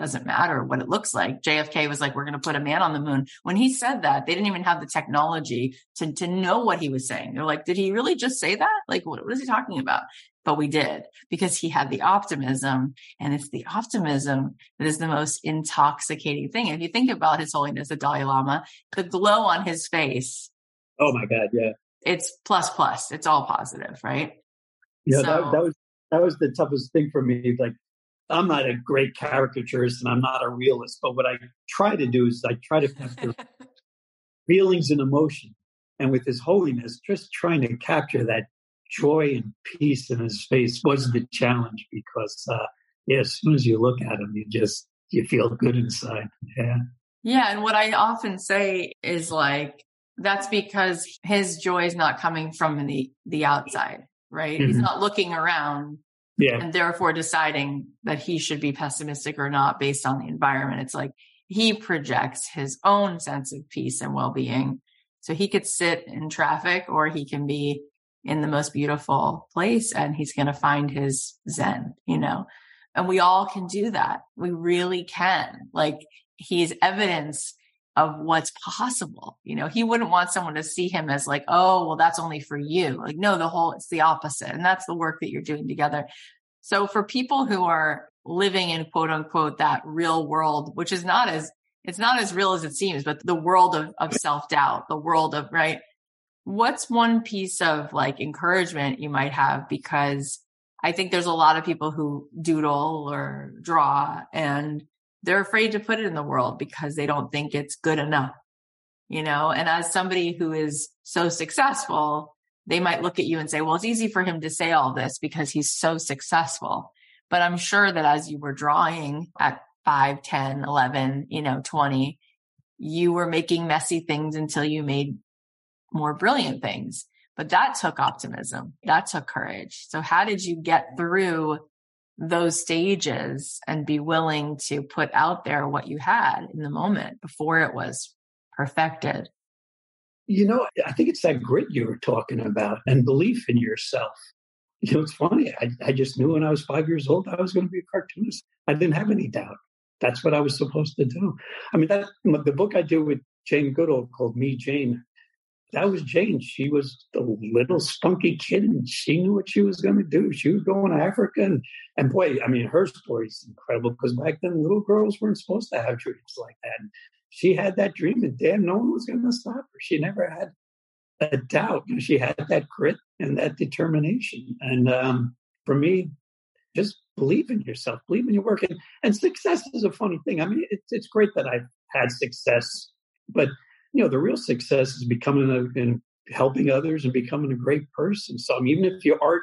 S2: doesn't matter what it looks like. JFK was like, we're going to put a man on the moon. When he said that, they didn't even have the technology to, to know what he was saying. They're like, did he really just say that? Like, what, is he talking about? But we did because he had the optimism and it's the optimism that is the most intoxicating thing. If you think about his holiness, the Dalai Lama, the glow on his face.
S1: Oh my God. Yeah.
S2: It's plus plus. It's all positive, right?
S1: Yeah. So, that, that was, that was the toughest thing for me. Like I'm not a great caricaturist and I'm not a realist, but what I try to do is I try to capture feelings and emotion. And with his holiness, just trying to capture that joy and peace in his face was the challenge because, uh, yeah, as soon as you look at him, you just, you feel good inside. Yeah.
S2: Yeah. And what I often say is like, that's because his joy is not coming from the, the outside, right? Mm-hmm. He's not looking around
S1: yeah.
S2: and therefore deciding that he should be pessimistic or not based on the environment. It's like he projects his own sense of peace and well-being. So he could sit in traffic or he can be in the most beautiful place and he's going to find his zen, you know, and we all can do that. We really can. Like he's evidence of what's possible. You know, he wouldn't want someone to see him as like, oh, well, that's only for you. Like, no, the whole, it's the opposite. And that's the work that you're doing together. So for people who are living in quote unquote that real world, which is not as, it's not as real as it seems, but the world of, of self doubt, the world of, right? What's one piece of like encouragement you might have? Because I think there's a lot of people who doodle or draw and they're afraid to put it in the world because they don't think it's good enough, you know? And as somebody who is so successful, they might look at you and say, well, it's easy for him to say all this because he's so successful. But I'm sure that as you were drawing at 5, 10, 11, you know, 20, you were making messy things until you made more brilliant things. But that took optimism. That took courage. So how did you get through those stages and be willing to put out there what you had in the moment before it was perfected.
S1: You know, I think it's that grit you were talking about and belief in yourself. You know, it's funny. I, I just knew when I was five years old I was going to be a cartoonist. I didn't have any doubt. That's what I was supposed to do. I mean, that the book I did with Jane Goodall called Me Jane that was Jane. She was the little spunky kid and she knew what she was going to do. She was going to Africa. And, and boy, I mean, her story is incredible because back then little girls weren't supposed to have dreams like that. And she had that dream and damn, no one was going to stop her. She never had a doubt. You know, She had that grit and that determination. And um, for me, just believe in yourself, believe in your work. And, and success is a funny thing. I mean, it's, it's great that I've had success, but you know, the real success is becoming a, and helping others and becoming a great person. So I mean, even if your art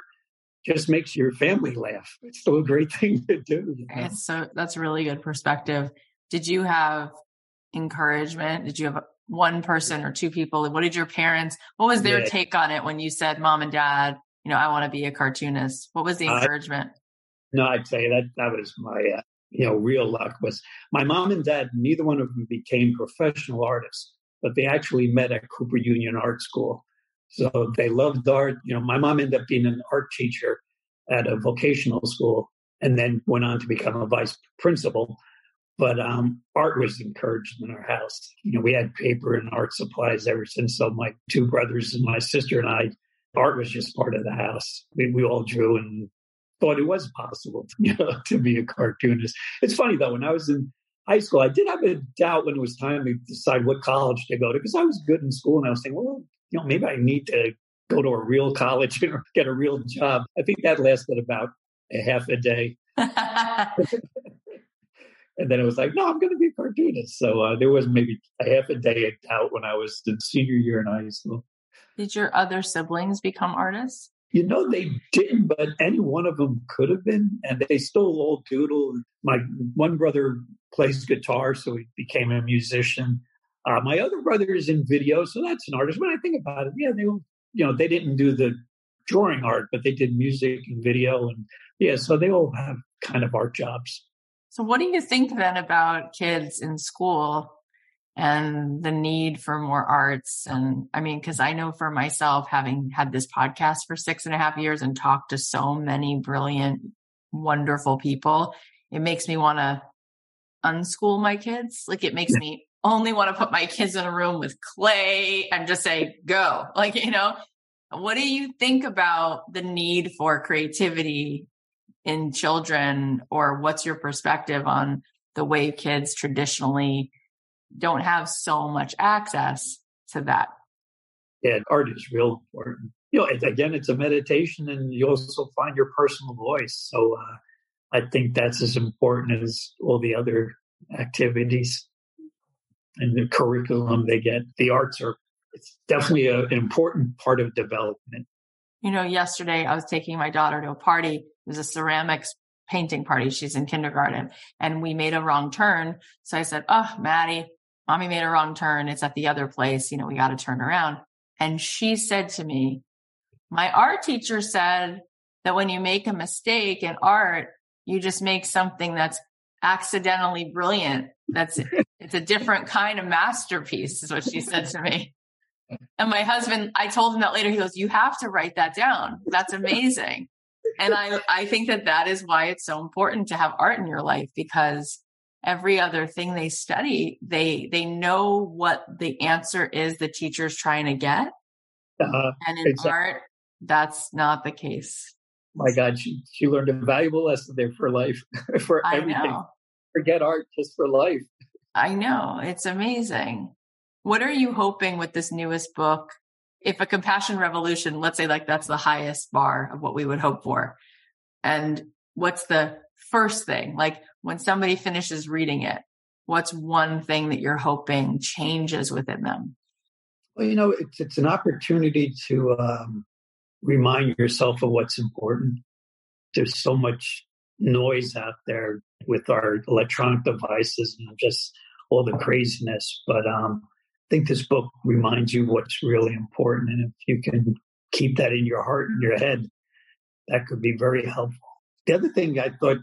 S1: just makes your family laugh, it's still a great thing to do.
S2: You know? So that's a really good perspective. Did you have encouragement? Did you have one person or two people? What did your parents, what was their yeah. take on it when you said, mom and dad, you know, I want to be a cartoonist? What was the encouragement? Uh,
S1: no, I'd say that that was my, uh, you know, real luck was my mom and dad, neither one of them became professional artists, but they actually met at Cooper Union Art School. So they loved art. You know, my mom ended up being an art teacher at a vocational school and then went on to become a vice principal. But um, art was encouraged in our house. You know, we had paper and art supplies ever since. So my two brothers and my sister and I, art was just part of the house. We, we all drew and thought it was possible, to, you know, to be a cartoonist. It's funny though. When I was in high school, I did have a doubt when it was time to decide what college to go to because I was good in school, and I was saying, well, you know, maybe I need to go to a real college or get a real job. I think that lasted about a half a day. and then it was like, no, I'm going to be a cartoonist. So uh, there was maybe a half a day of doubt when I was in senior year in high school.
S2: Did your other siblings become artists?
S1: You know, they didn't, but any one of them could have been. And they stole all doodle. My one brother plays guitar, so he became a musician. Uh, my other brother is in video, so that's an artist. When I think about it, yeah, they you know they didn't do the drawing art, but they did music and video, and yeah, so they all have kind of art jobs.
S2: So, what do you think then about kids in school and the need for more arts? And I mean, because I know for myself, having had this podcast for six and a half years and talked to so many brilliant, wonderful people, it makes me want to unschool my kids. Like, it makes me only want to put my kids in a room with clay and just say, go. Like, you know, what do you think about the need for creativity in children, or what's your perspective on the way kids traditionally don't have so much access to that?
S1: Yeah, art is real important. You know, again, it's a meditation, and you also find your personal voice. So uh, I think that's as important as all the other activities and the curriculum they get. The arts are it's definitely a, an important part of development.
S2: You know, yesterday I was taking my daughter to a party. It was a ceramics painting party. She's in kindergarten and we made a wrong turn. So I said, Oh, Maddie, mommy made a wrong turn. It's at the other place. You know, we got to turn around. And she said to me, my art teacher said that when you make a mistake in art, you just make something that's accidentally brilliant. That's it's a different kind of masterpiece, is what she said to me. And my husband, I told him that later. He goes, "You have to write that down. That's amazing." and I, I think that that is why it's so important to have art in your life because every other thing they study, they they know what the answer is the teacher's trying to get, uh, and in exactly. art, that's not the case.
S1: My God, she she learned a valuable lesson there for life, for I everything. Know. Forget art, just for life.
S2: I know it's amazing. What are you hoping with this newest book? If a compassion revolution, let's say like that's the highest bar of what we would hope for. And what's the first thing? Like when somebody finishes reading it, what's one thing that you're hoping changes within them?
S1: Well, you know, it's, it's an opportunity to um, remind yourself of what's important. There's so much noise out there with our electronic devices and just all the craziness. But um, I think this book reminds you what's really important. And if you can keep that in your heart and your head, that could be very helpful. The other thing I thought,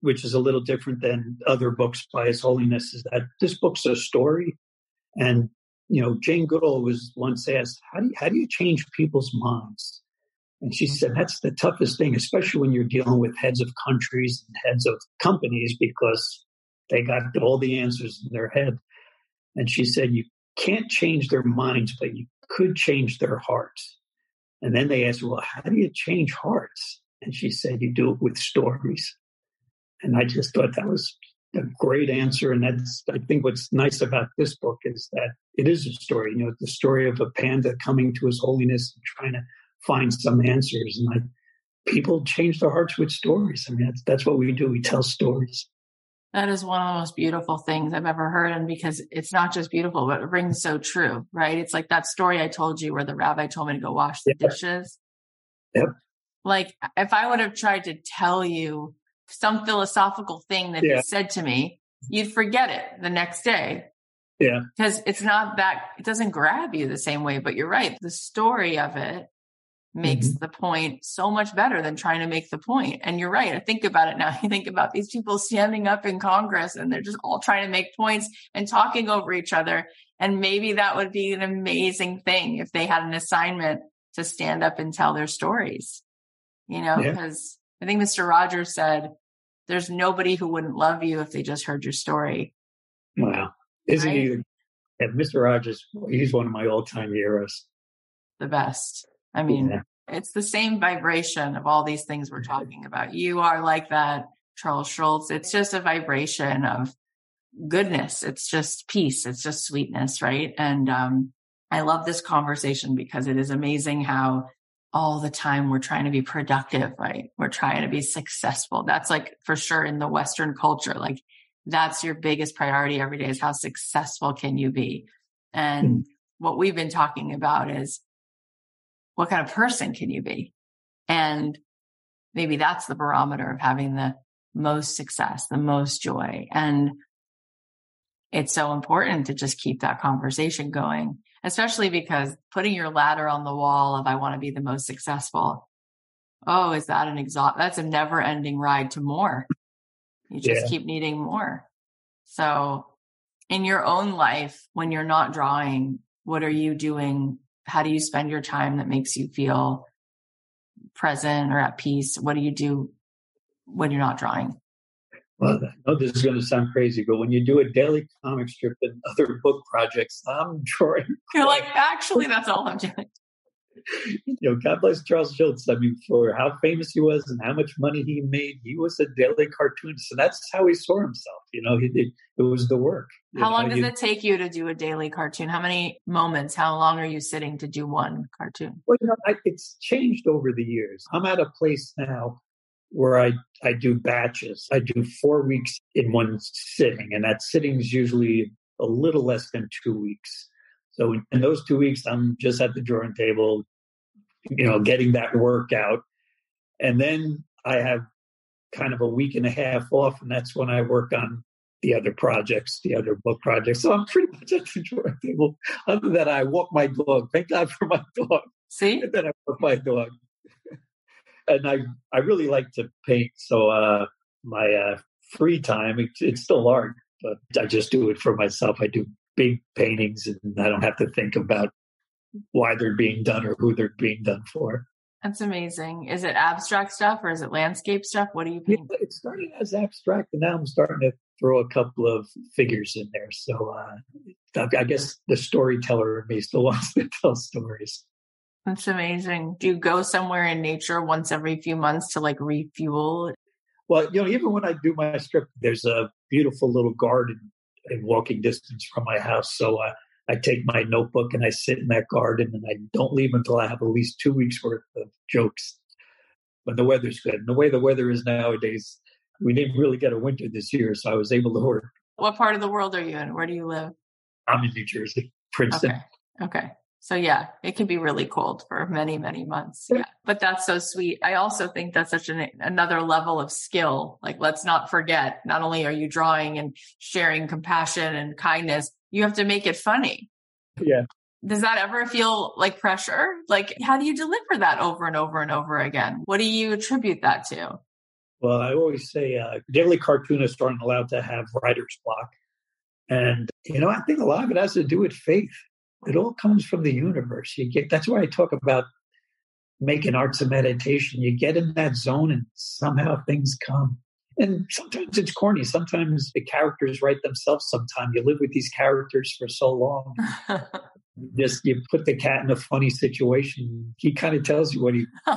S1: which is a little different than other books by His Holiness, is that this book's a story. And, you know, Jane Goodall was once asked, how do you, how do you change people's minds? And she said, that's the toughest thing, especially when you're dealing with heads of countries and heads of companies, because they got all the answers in their head. And she said, you can't change their minds, but you could change their hearts. And then they asked, Well, how do you change hearts? And she said, You do it with stories. And I just thought that was a great answer. And that's, I think, what's nice about this book is that it is a story. You know, the story of a panda coming to his holiness and trying to find some answers. And I, people change their hearts with stories. I mean, that's, that's what we do. We tell stories.
S2: That is one of the most beautiful things I've ever heard. And because it's not just beautiful, but it rings so true, right? It's like that story I told you where the rabbi told me to go wash the yep. dishes.
S1: Yep.
S2: Like if I would have tried to tell you some philosophical thing that yeah. he said to me, you'd forget it the next day.
S1: Yeah.
S2: Because it's not that, it doesn't grab you the same way, but you're right. The story of it makes mm-hmm. the point so much better than trying to make the point. And you're right. I think about it now. You think about these people standing up in Congress and they're just all trying to make points and talking over each other. And maybe that would be an amazing thing if they had an assignment to stand up and tell their stories, you know, because yeah. I think Mr. Rogers said, there's nobody who wouldn't love you if they just heard your story.
S1: Wow. Isn't right? he? And Mr. Rogers, he's one of my all time heroes.
S2: The best. I mean, yeah. it's the same vibration of all these things we're talking about. You are like that, Charles Schulz. It's just a vibration of goodness. It's just peace. It's just sweetness, right? And um, I love this conversation because it is amazing how all the time we're trying to be productive, right? We're trying to be successful. That's like for sure in the Western culture. Like that's your biggest priority every day is how successful can you be? And mm. what we've been talking about is what kind of person can you be? And maybe that's the barometer of having the most success, the most joy. And it's so important to just keep that conversation going, especially because putting your ladder on the wall of I want to be the most successful. Oh, is that an exhaust? That's a never ending ride to more. You just yeah. keep needing more. So in your own life, when you're not drawing, what are you doing how do you spend your time that makes you feel present or at peace? What do you do when you're not drawing?
S1: Well, I know this is going to sound crazy, but when you do a daily comic strip and other book projects, I'm drawing.
S2: You're like, actually, that's all I'm doing
S1: you know, God bless Charles Schulz. I mean, for how famous he was and how much money he made, he was a daily cartoonist, and that's how he saw himself. You know, he did. It was the work.
S2: How long does you, it take you to do a daily cartoon? How many moments? How long are you sitting to do one cartoon?
S1: Well, you know, I, it's changed over the years. I'm at a place now where I, I do batches. I do four weeks in one sitting, and that sitting is usually a little less than two weeks. So in, those two weeks, I'm just at the drawing table, you know, getting that work out. And then I have kind of a week and a half off, and that's when I work on the other projects, the other book projects. So I'm pretty much at the drawing table. Other than that, I walk my dog. Thank God for my dog.
S2: See?
S1: And then I walk my dog. And I, I really like to paint. So uh, my uh, free time, it, it's still art, but I just do it for myself. I do big paintings and I don't have to think about why they're being done or who they're being done for.
S2: That's amazing. Is it abstract stuff or is it landscape stuff? What do you paint?
S1: It started as abstract and now I'm starting to throw a couple of figures in there. So uh, I guess the storyteller in me still wants to tell stories.
S2: That's amazing. Do you go somewhere in nature once every few months to like refuel?
S1: Well, you know, even when I do my strip, there's a beautiful little garden in walking distance from my house. So uh, I take my notebook and I sit in that garden and I don't leave until I have at least two weeks worth of jokes when the weather's good. And the way the weather is nowadays, we didn't really get a winter this year, so I was able to work.
S2: What part of the world are you in? Where do you live?
S1: I'm in New Jersey, Princeton.
S2: Okay. Okay. So yeah, it can be really cold for many, many months. Yeah. But that's so sweet. I also think that's such an, another level of skill. Like, let's not forget, not only are you drawing and sharing compassion and kindness, you have to make it funny.
S1: Yeah.
S2: Does that ever feel like pressure? Like, how do you deliver that over and over and over again? What do you attribute that to?
S1: Well, I always say uh, daily cartoonists aren't allowed to have writer's block. And, you know, I think a lot of it has to do with faith it all comes from the universe. You get that's why I talk about making arts of meditation. You get in that zone and somehow things come. And sometimes it's corny. Sometimes the characters write themselves. Sometimes you live with these characters for so long. Just you put the cat in a funny situation. He kind of tells you what he.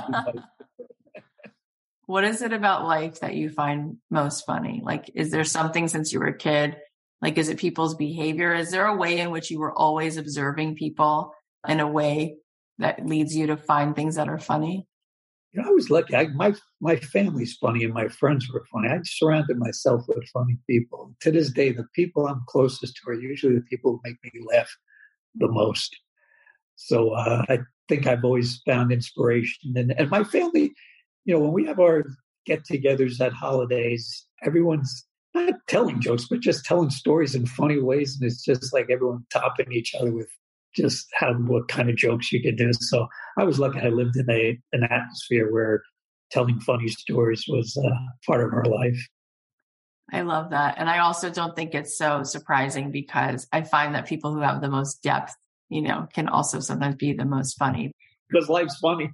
S2: what is it about life that you find most funny? Like, is there something since you were a kid like, is it people's behavior? Is there a way in which you were always observing people in a way that leads you to find things that are funny?
S1: You know, I was lucky. I, my my family's funny and my friends were funny. I surrounded myself with funny people. To this day, the people I'm closest to are usually the people who make me laugh the most. So uh, I think I've always found inspiration. And, and my family, you know, when we have our get-togethers at holidays, everyone's not telling jokes, but just telling stories in funny ways. And it's just like everyone topping each other with just how what kind of jokes you could do. So I was lucky I lived in a an atmosphere where telling funny stories was uh, part of our life.
S2: I love that. And I also don't think it's so surprising because I find that people who have the most depth, you know, can also sometimes be the most funny.
S1: Because life's funny.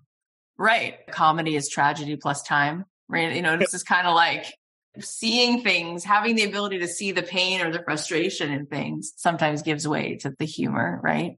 S2: Right. Comedy is tragedy plus time. Right. You know, this is kind of like seeing things, having the ability to see the pain or the frustration in things sometimes gives way to the humor. Right.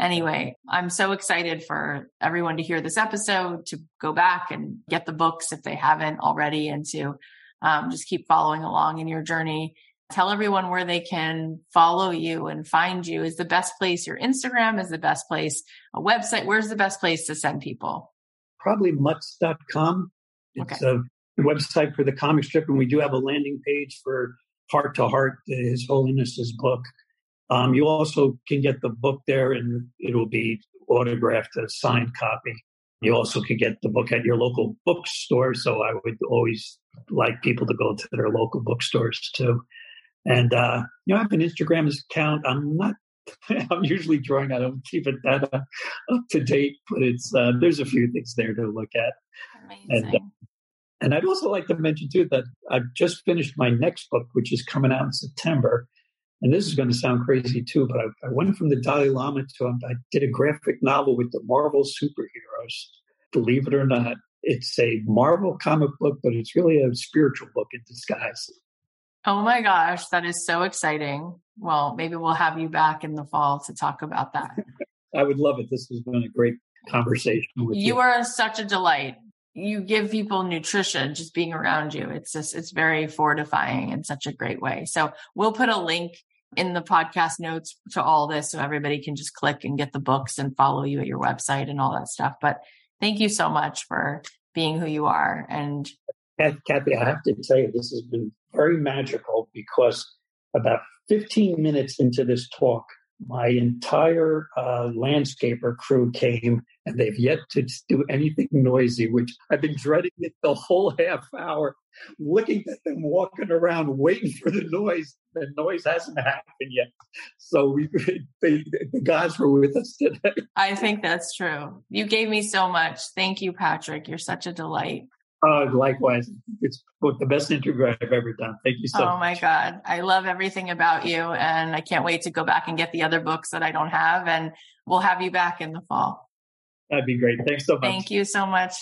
S2: Anyway, I'm so excited for everyone to hear this episode, to go back and get the books if they haven't already, and to um, just keep following along in your journey. Tell everyone where they can follow you and find you. Is the best place your Instagram? Is the best place a website? Where's the best place to send people?
S1: Probably mutts.com. It's okay. a website for the comic strip, and we do have a landing page for Heart to Heart, His Holiness's book. Um, you also can get the book there and it'll be autographed, a signed copy. You also can get the book at your local bookstore. So I would always like people to go to their local bookstores too. And, uh, you know, I have an Instagram account. I'm not, I'm usually drawing. I don't keep it that uh, up to date, but it's, uh, there's a few things there to look at.
S2: Amazing. And, uh,
S1: and I'd also like to mention too that I've just finished my next book, which is coming out in September and this is going to sound crazy too, but I, I went from the Dalai Lama to um, I did a graphic novel with the Marvel superheroes. Believe it or not, it's a Marvel comic book, but it's really a spiritual book in disguise.
S2: Oh my gosh, that is so exciting. Well, maybe we'll have you back in the fall to talk about that.
S1: I would love it. This has been a great conversation with you.
S2: You are such a delight. You give people nutrition just being around you. It's just, it's very fortifying in such a great way. So we'll put a link in the podcast notes to all this so everybody can just click and get the books and follow you at your website and all that stuff. But thank you so much for being who you are. And
S1: Cathy, I have to tell you, this has been very magical because about 15 minutes into this talk, my entire uh, landscaper crew came and they've yet to do anything noisy, which I've been dreading it the whole half hour, looking at them walking around, waiting for the noise. The noise hasn't happened yet. So we, they, the gods were with us today.
S2: I think that's true. You gave me so much. Thank you, Patrick. You're such a delight.
S1: Uh, likewise, it's the best interview I've ever done. Thank you so
S2: oh
S1: much.
S2: Oh my God. I love everything about you. And I can't wait to go back and get the other books that I don't have. And we'll have you back in the fall.
S1: That'd be great. Thanks so much.
S2: Thank you so much.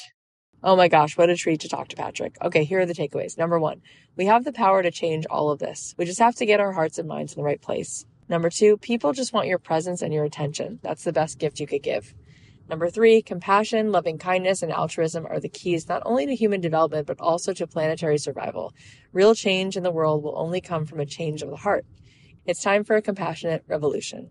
S2: Oh my gosh, what a treat to talk to Patrick. Okay, here are the takeaways. Number one, we have the power to change all of this. We just have to get our hearts and minds in the right place. Number two, people just want your presence and your attention. That's the best gift you could give. Number three, compassion, loving kindness, and altruism are the keys not only to human development, but also to planetary survival. Real change in the world will only come from a change of the heart. It's time for a compassionate revolution.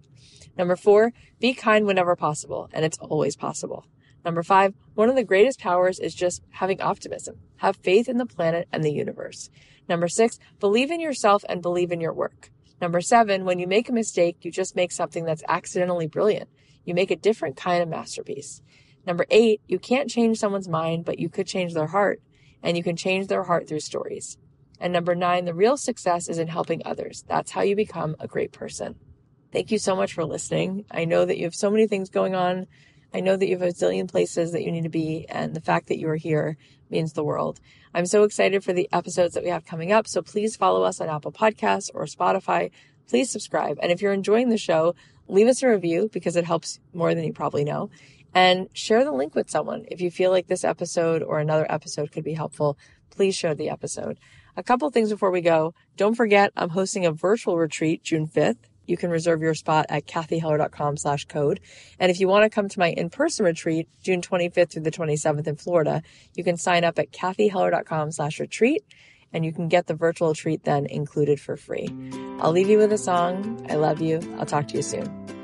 S2: Number four, be kind whenever possible, and it's always possible. Number five, one of the greatest powers is just having optimism. Have faith in the planet and the universe. Number six, believe in yourself and believe in your work. Number seven, when you make a mistake, you just make something that's accidentally brilliant you make a different kind of masterpiece. Number eight, you can't change someone's mind, but you could change their heart, and you can change their heart through stories. And number nine, the real success is in helping others. That's how you become a great person. Thank you so much for listening. I know that you have so many things going on. I know that you have a zillion places that you need to be, and the fact that you are here means the world. I'm so excited for the episodes that we have coming up. So please follow us on Apple Podcasts or Spotify. Please subscribe. And if you're enjoying the show, leave us a review because it helps more than you probably know. And share the link with someone. If you feel like this episode or another episode could be helpful, please share the episode. A couple things before we go. Don't forget, I'm hosting a virtual retreat June 5th. You can reserve your spot at cathyheller.com slash code. And if you want to come to my in-person retreat, June 25th through the 27th in Florida, you can sign up at cathyheller.com slash retreat and you can get the virtual treat then included for free. I'll leave you with a song. I love you. I'll talk to you soon.